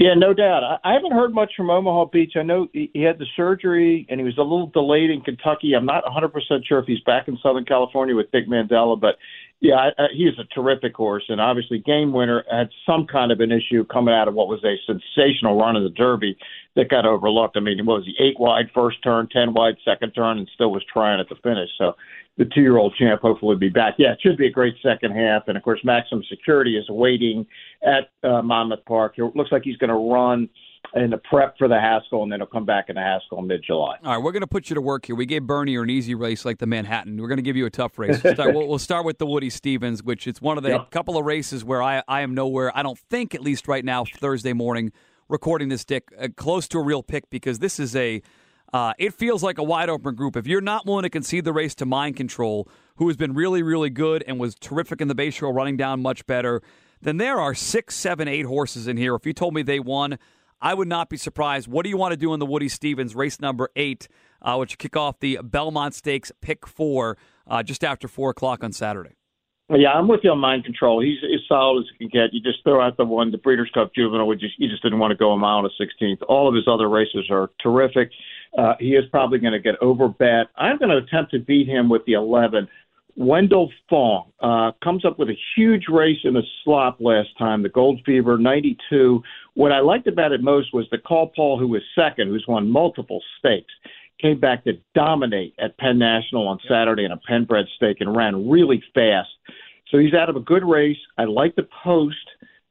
Yeah, no doubt. I, haven't heard much from Omaha Beach. I know he, had the surgery and he was a little delayed in Kentucky. I'm not 100% sure if he's back in Southern California with Dick Mandella, but yeah, he is a terrific horse. And obviously, Game Winner had some kind of an issue coming out of what was a sensational run in the Derby that got overlooked. I mean, what was he, eight wide first turn, 10 wide second turn, and still was trying at the finish. So the two year old champ hopefully be back. Yeah, it should be a great second half. And of course, Maximum Security is waiting at uh, Monmouth Park. It looks like he's going to run in the prep for the Haskell, and then he'll come back in the Haskell in mid July. All right, we're going to put you to work here. We gave Bernie an easy race like the Manhattan. We're going to give you a tough race. We'll start, we'll, we'll start with the Woody Stevens, which it's one of the yep. couple of races where I, I am nowhere. I don't think, at least right now, Thursday morning, recording this, Dick, uh, close to a real pick because this is a. Uh, it feels like a wide open group. If you're not willing to concede the race to Mind Control, who has been really, really good and was terrific in the Bay Shore, running down much better, then there are six, seven, eight horses in here. If you told me they won, I would not be surprised. What do you want to do in the Woody Stevens race number eight, uh, which kick off the Belmont Stakes pick four uh, just after four o'clock on Saturday? Yeah, I'm with you on mind control. He's as solid as he can get. You just throw out the one, the Breeders' Cup Juvenile, which you just didn't want to go a mile a sixteenth. All of his other races are terrific. Uh, he is probably going to get over bet. I'm going to attempt to beat him with the 11. Wendell Fong uh, comes up with a huge race in the slop last time, the Gold Fever 92. What I liked about it most was the Call Paul, who was second, who's won multiple stakes, came back to dominate at Penn National on Saturday in a Penbred stake and ran really fast. So he's out of a good race. I like the post.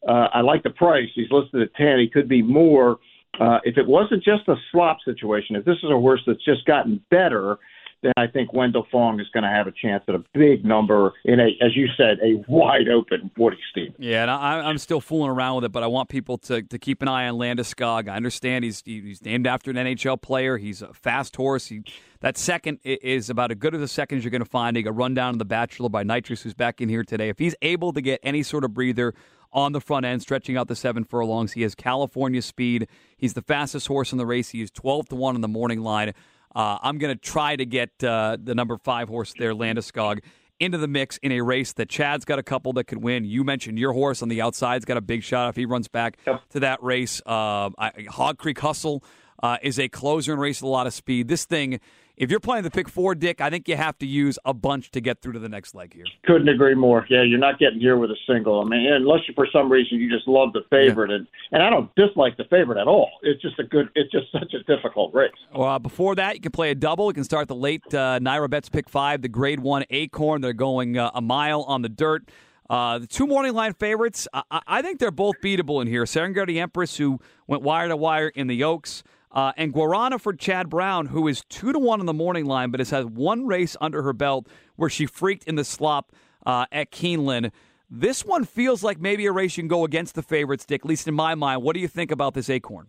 Uh, I like the price. He's listed at 10. He could be more. Uh, if it wasn't just a slop situation, if this is a horse that's just gotten better – then I think Wendell Fong is going to have a chance at a big number in a, as you said, a wide open Woody Stephens. Yeah, and I, am still fooling around with it, but I want people to, to keep an eye on Landeskog. I understand he's he's named after an NHL player. He's a fast horse. He, that second is about as good as a second as you're going to find. He got run down in the Bachelor by Nitrous, who's back in here today. If he's able to get any sort of breather on the front end, stretching out the seven furlongs, he has California speed. He's the fastest horse in the race. He is 12 to one in the morning line. Uh, I'm going to try to get uh, the number five horse there, Landeskog, into the mix in a race that Chad's got a couple that could win. You mentioned your horse on the outside's got a big shot if he runs back yep. to that race. Uh, I, Hog Creek Hustle uh, is a closer and race with a lot of speed. This thing if you're playing the pick four, Dick, I think you have to use a bunch to get through to the next leg here. Couldn't agree more. Yeah, you're not getting here with a single. I mean, unless you, for some reason you just love the favorite, yeah. and and I don't dislike the favorite at all. It's just a good. It's just such a difficult race. Well, uh, before that, you can play a double. You can start the late uh, NYRA bets pick five, the Grade One Acorn. They're going uh, a mile on the dirt. Uh, the two morning line favorites, I, I think they're both beatable in here. Serengeti Empress, who went wire to wire in the Oaks. Uh, and Guarana for Chad Brown, who is two to one on the morning line, but has had one race under her belt where she freaked in the slop uh, at Keeneland. This one feels like maybe a race you can go against the favorites, Dick. At least in my mind. What do you think about this Acorn?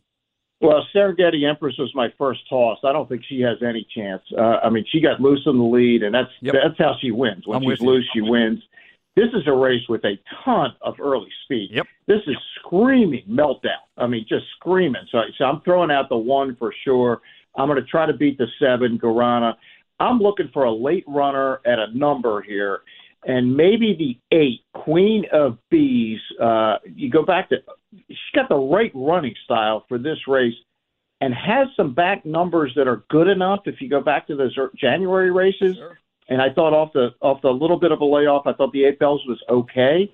Well, Serengeti Empress was my first toss. I don't think she has any chance. Uh, I mean, she got loose in the lead, and that's yep. that's how she wins. When I'm she's loose, she wins. This is a race with a ton of early speed. Yep. This is screaming meltdown. I mean, just screaming. So, so I'm throwing out the one for sure. I'm going to try to beat the seven, Guarana. I'm looking for a late runner at a number here, and maybe the eight, Queen of Bees. Uh, you go back to, she's got the right running style for this race and has some back numbers that are good enough. If you go back to those January races, sure. And I thought off the off the little bit of a layoff, I thought the Eight Belles was okay.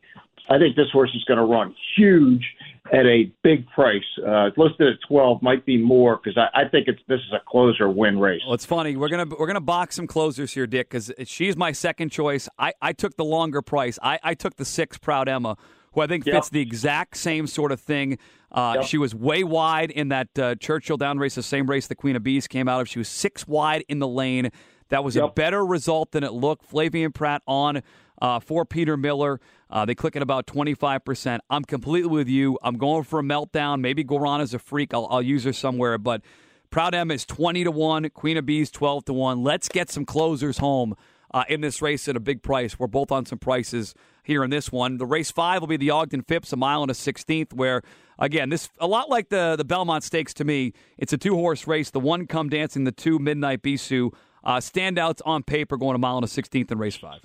I think this horse is going to run huge at a big price. Uh, listed at twelve, might be more because I, I, think it's this is a closer win race. Well, it's funny. We're gonna we're gonna box some closers here, Dick, because she's my second choice. I, I took the longer price. I, I took the six Proud Emma, who I think fits yep. the exact same sort of thing. Uh, yep. She was way wide in that uh, Churchill down race, the same race the Queen of Bees came out of. She was six wide in the lane. That was yep. a better result than it looked. Flavien Prat on uh, for Peter Miller. Uh, they click at about 25%. I'm completely with you. I'm going for a meltdown. Maybe Guarana's a freak. I'll, I'll use her somewhere. But Proud M is 20 to 1. Queen of Bees 12 to 1. Let's get some closers home uh, in this race at a big price. We're both on some prices here in this one. The race five will be the Ogden Phipps, a mile and a 16th, where, again, this a lot like the, the Belmont Stakes to me. It's a two horse race. The one come dancing, the two Midnight Bisou. Uh, standouts on paper going a mile and a 16th in race five.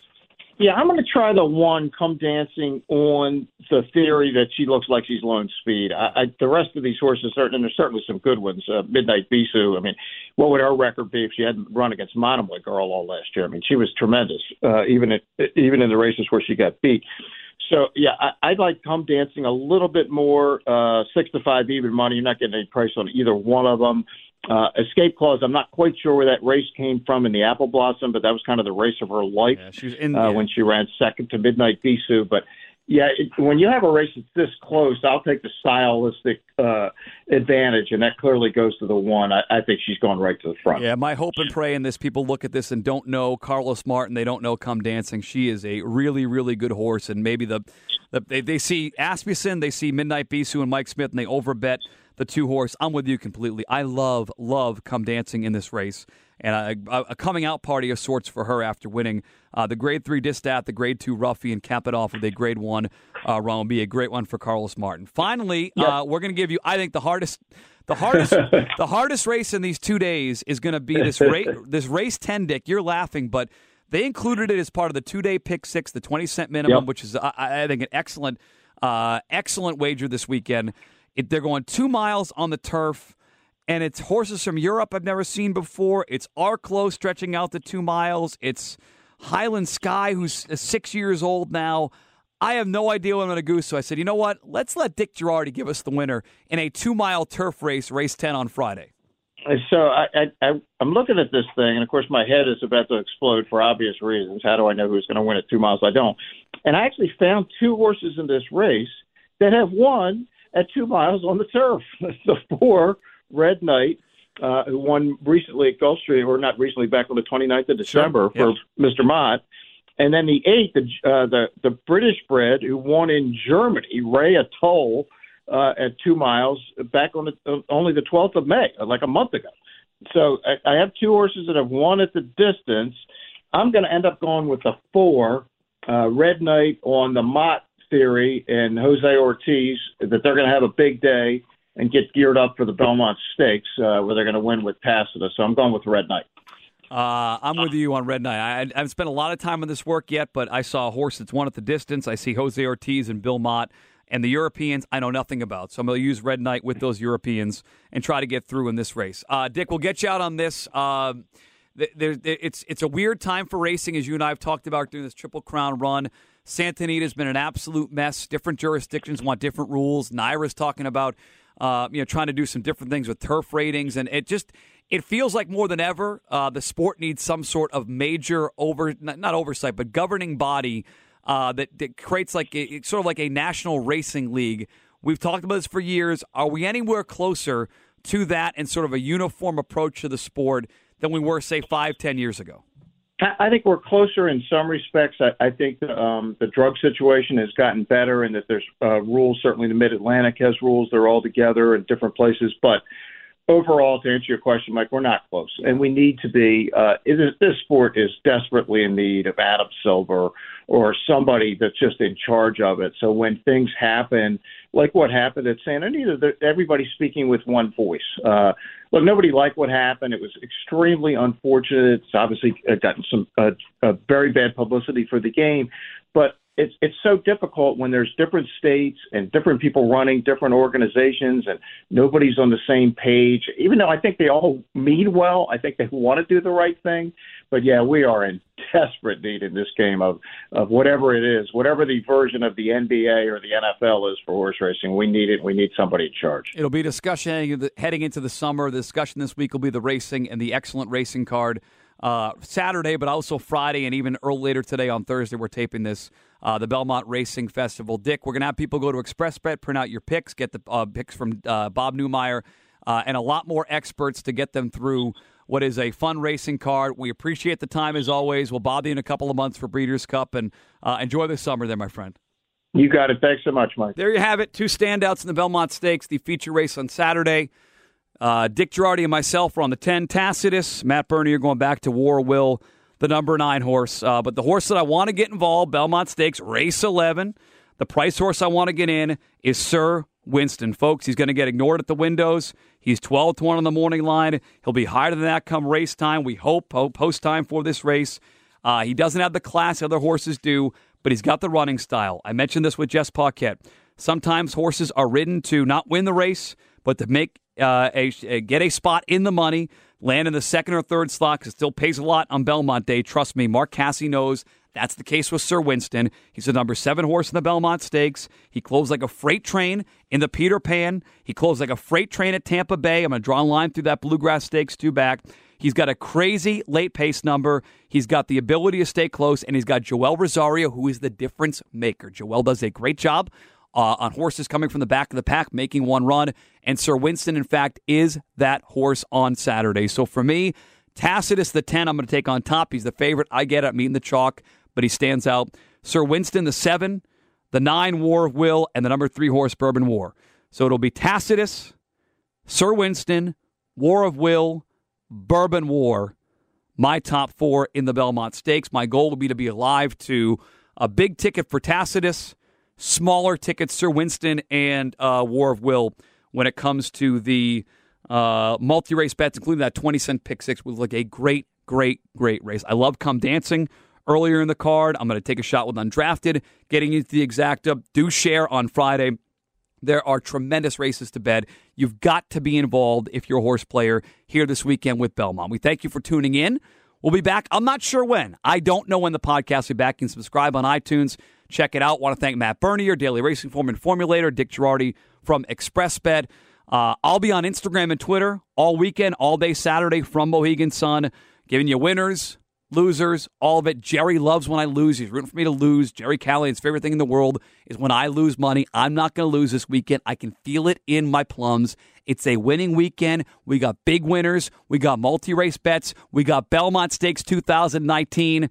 Yeah, I'm going to try the one come dancing on the theory that she looks like she's loan speed. I, I, the rest of these horses, certain, and there's certainly some good ones. Uh, Midnight Bisou. I mean, what would her record be if she hadn't run against Monomoy Girl all last year? I mean, she was tremendous, uh, even at, even in the races where she got beat. So yeah, I, I'd like come dancing a little bit more. Uh, six to five even money. You're not getting any price on either one of them. Uh, Escape Clause, I'm not quite sure where that race came from in the Apple Blossom, but that was kind of the race of her life Yeah, she was in- uh, yeah. when she ran second to Midnight Bisou. But yeah, when you have a race that's this close, I'll take the stylistic uh, advantage, and that clearly goes to the one. I, I think she's going right to the front. Yeah, my hope and pray in this, people look at this and don't know Carlos Martin. They don't know Come Dancing. She is a really, really good horse, and maybe the, the they, they see Asmussen, they see Midnight Bisou and Mike Smith, and they overbet the two horse. I'm with you completely. I love, love Come Dancing in this race, and a, a coming out party of sorts for her after winning uh, the Grade Three Distaff, the Grade Two Ruffy, and cap it off with a Grade One uh, run. Will be a great one for Carlos Martin. Finally, uh, we're going to give you, I think, the hardest. The hardest, the hardest race in these two days is going to be this race. This race ten, Dick. You're laughing, but they included it as part of the two day pick six, the twenty cent minimum, Yep. which is I, I think an excellent, uh, excellent wager this weekend. It, they're going two miles on the turf, and it's horses from Europe I've never seen before. It's Arclo stretching out to two miles. It's Highland Sky, who's uh, six years old now. I have no idea what I'm going to go. So I said, you know what? Let's let Dick Jerardi give us the winner in a two mile turf race, race 10 on Friday. So I, I, I, I'm looking at this thing, and of course my head is about to explode for obvious reasons. How do I know who's going to win at two miles? I don't. And I actually found two horses in this race that have won at two miles on the turf. the four Red Knight, uh, who won recently at Gulfstream, or not recently, back on the 29th of December Sure, for Mr. Mott. And then the eight, the uh, the the British bred who won in Germany, Ray Atoll, uh, at two miles back on the, uh, only the 12th of May, uh, like a month ago. So I, I have two horses that have won at the distance. I'm going to end up going with the four, uh, Red Knight on the Mott theory and Jose Ortiz that they're going to have a big day and get geared up for the Belmont Stakes uh, where they're going to win with Tacita. So I'm going with Red Knight. Uh, I'm with you on Red Knight. I, I haven't spent a lot of time on this work yet, but I saw a horse that's won at the distance. I see Jose Ortiz and Bill Mott. And the Europeans, I know nothing about. So I'm going to use Red Knight with those Europeans and try to get through in this race. Uh, Dick, we'll get you out on this. Uh, there, it's it's a weird time for racing, as you and I have talked about during this Triple Crown run. Santa Anita's been an absolute mess. Different jurisdictions want different rules. NYRA's talking about uh, you know trying to do some different things with turf ratings, and it just it feels like more than ever uh, the sport needs some sort of major over not, oversight, but governing body uh, that, that creates like a, sort of like a national racing league. We've talked about this for years. Are we anywhere closer to that and sort of a uniform approach to the sport than we were, say, five, ten years ago? I think we're closer in some respects. I, I think the, um, the drug situation has gotten better, and that there's uh, rules. Certainly, the Mid Atlantic has rules. They're all together in different places. But overall, to answer your question, Mike, we're not close, and we need to be. Uh, is, this sport is desperately in need of Adam Silver or somebody that's just in charge of it. So when things happen, like what happened at Santa Anita, everybody's speaking with one voice. Uh, look, nobody liked what happened. It was extremely unfortunate. It's obviously uh, gotten some uh, uh, very bad publicity for the game, but it's it's so difficult when there's different states and different people running different organizations and nobody's on the same page. Even though I think they all mean well, I think they want to do the right thing. But yeah, we are in desperate need in this game of of whatever it is, whatever the version of the NBA or the NFL is for horse racing. We need it. We need somebody in charge. It'll be discussion heading into the- summer. The discussion this week will be the racing and the excellent racing card uh, Saturday, but also Friday and even early later today on Thursday. We're taping this. Uh, the Belmont Racing Festival. Dick, we're going to have people go to Xpressbet, print out your picks, get the uh, picks from uh, Bob Neumeier, uh, and a lot more experts to get them through what is a fun racing card. We appreciate the time as always. We'll bother you in a couple of months for Breeders' Cup, and uh, enjoy the summer there, my friend. You got it. Thanks so much, Mike. There you have it. Two standouts in the Belmont Stakes, the feature race on Saturday. Uh, Dick Jerardi and myself are on the 10. Tacitus, Matt Bernie are going back to War Will, the number nine horse. Uh, but the horse that I want to get involved, Belmont Stakes, race 11. The price horse I want to get in is Sir Winston. Folks, he's going to get ignored at the windows. He's 12 to 1 on the morning line. He'll be higher than that come race time. We hope, post time for this race. Uh, he doesn't have the class other horses do, but he's got the running style. I mentioned this with Jess Paquette. Sometimes horses are ridden to not win the race, but to make uh, a, a, get a spot in the money, land in the second or third slot because it still pays a lot on Belmont Day. Trust me, Mark Casse knows that's the case with Sir Winston. He's the number seven horse in the Belmont Stakes. He closed like a freight train in the Peter Pan. He closed like a freight train at Tampa Bay. I'm going to draw a line through that Bluegrass Stakes two back. He's got a crazy late pace number. He's got the ability to stay close, and he's got Joel Rosario, who is the difference maker. Joel does a great job uh, on horses coming from the back of the pack, making one run. And Sir Winston, in fact, is that horse on Saturday. So for me, Tacitus, the 10, I'm going to take on top. He's the favorite. I get it. I'm the chalk, but he stands out. Sir Winston, the 7, the 9, War of Will, and the number 3 horse, Bourbon War. So it'll be Tacitus, Sir Winston, War of Will, Bourbon War, my top four in the Belmont Stakes. My goal will be to be alive to a big ticket for Tacitus, smaller tickets, Sir Winston, and uh, War of Will when it comes to the uh, multi race bets, including that 20 cent pick six, would look a great, great, great race. I love Come Dancing earlier in the card. I'm going to take a shot with Undrafted, getting into the exact up. Do share on Friday. There are tremendous races to bet. You've got to be involved if you're a horse player here this weekend with Belmont. We thank you for tuning in. We'll be back. I'm not sure when. I don't know when the podcast will be back. You can subscribe on iTunes. Check it out. Want to thank Matt Bernier, Daily Racing Form and Formulator, Dick Jerardi from Xpressbet. Uh, I'll be on Instagram and Twitter all weekend, all day Saturday from Mohegan Sun, giving you winners, losers, all of it. Jerry loves when I lose. He's rooting for me to lose. Jerry Callahan's favorite thing in the world is when I lose money. I'm not going to lose this weekend. I can feel it in my plums. It's a winning weekend. We got big winners. We got multi race bets. We got Belmont Stakes 2019.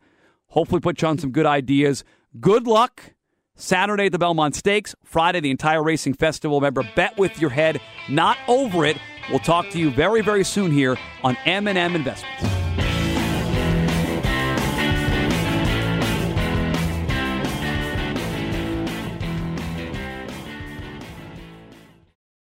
Hopefully, put you on some good ideas. Good luck. Saturday at the Belmont Stakes. Friday, the entire racing festival. Remember, bet with your head, not over it. We'll talk to you very, very soon here on M&M Investments.